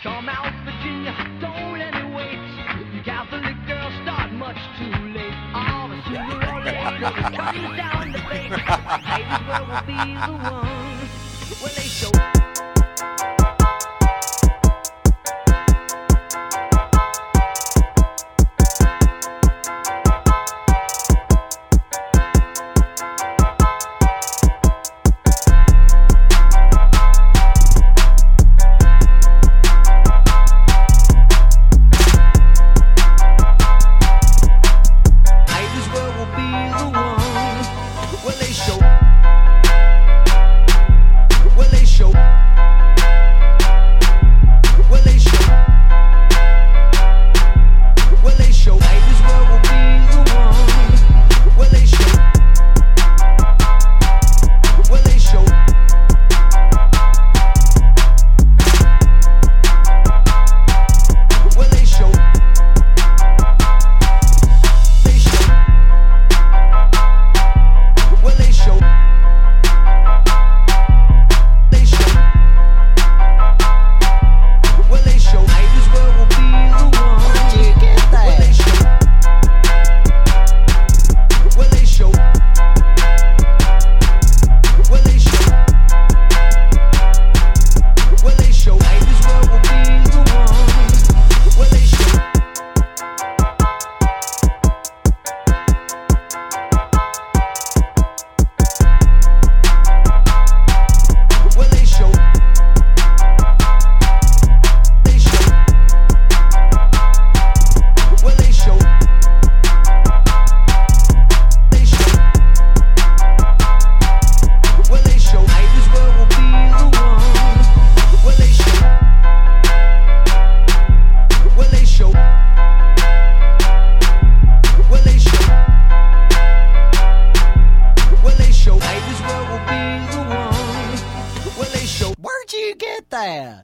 Come out, Virginia, don't let it wait. Catholic girls start much too late. All the sooner or later, it's coming down the lake. Maybe will be the one. Palatial 带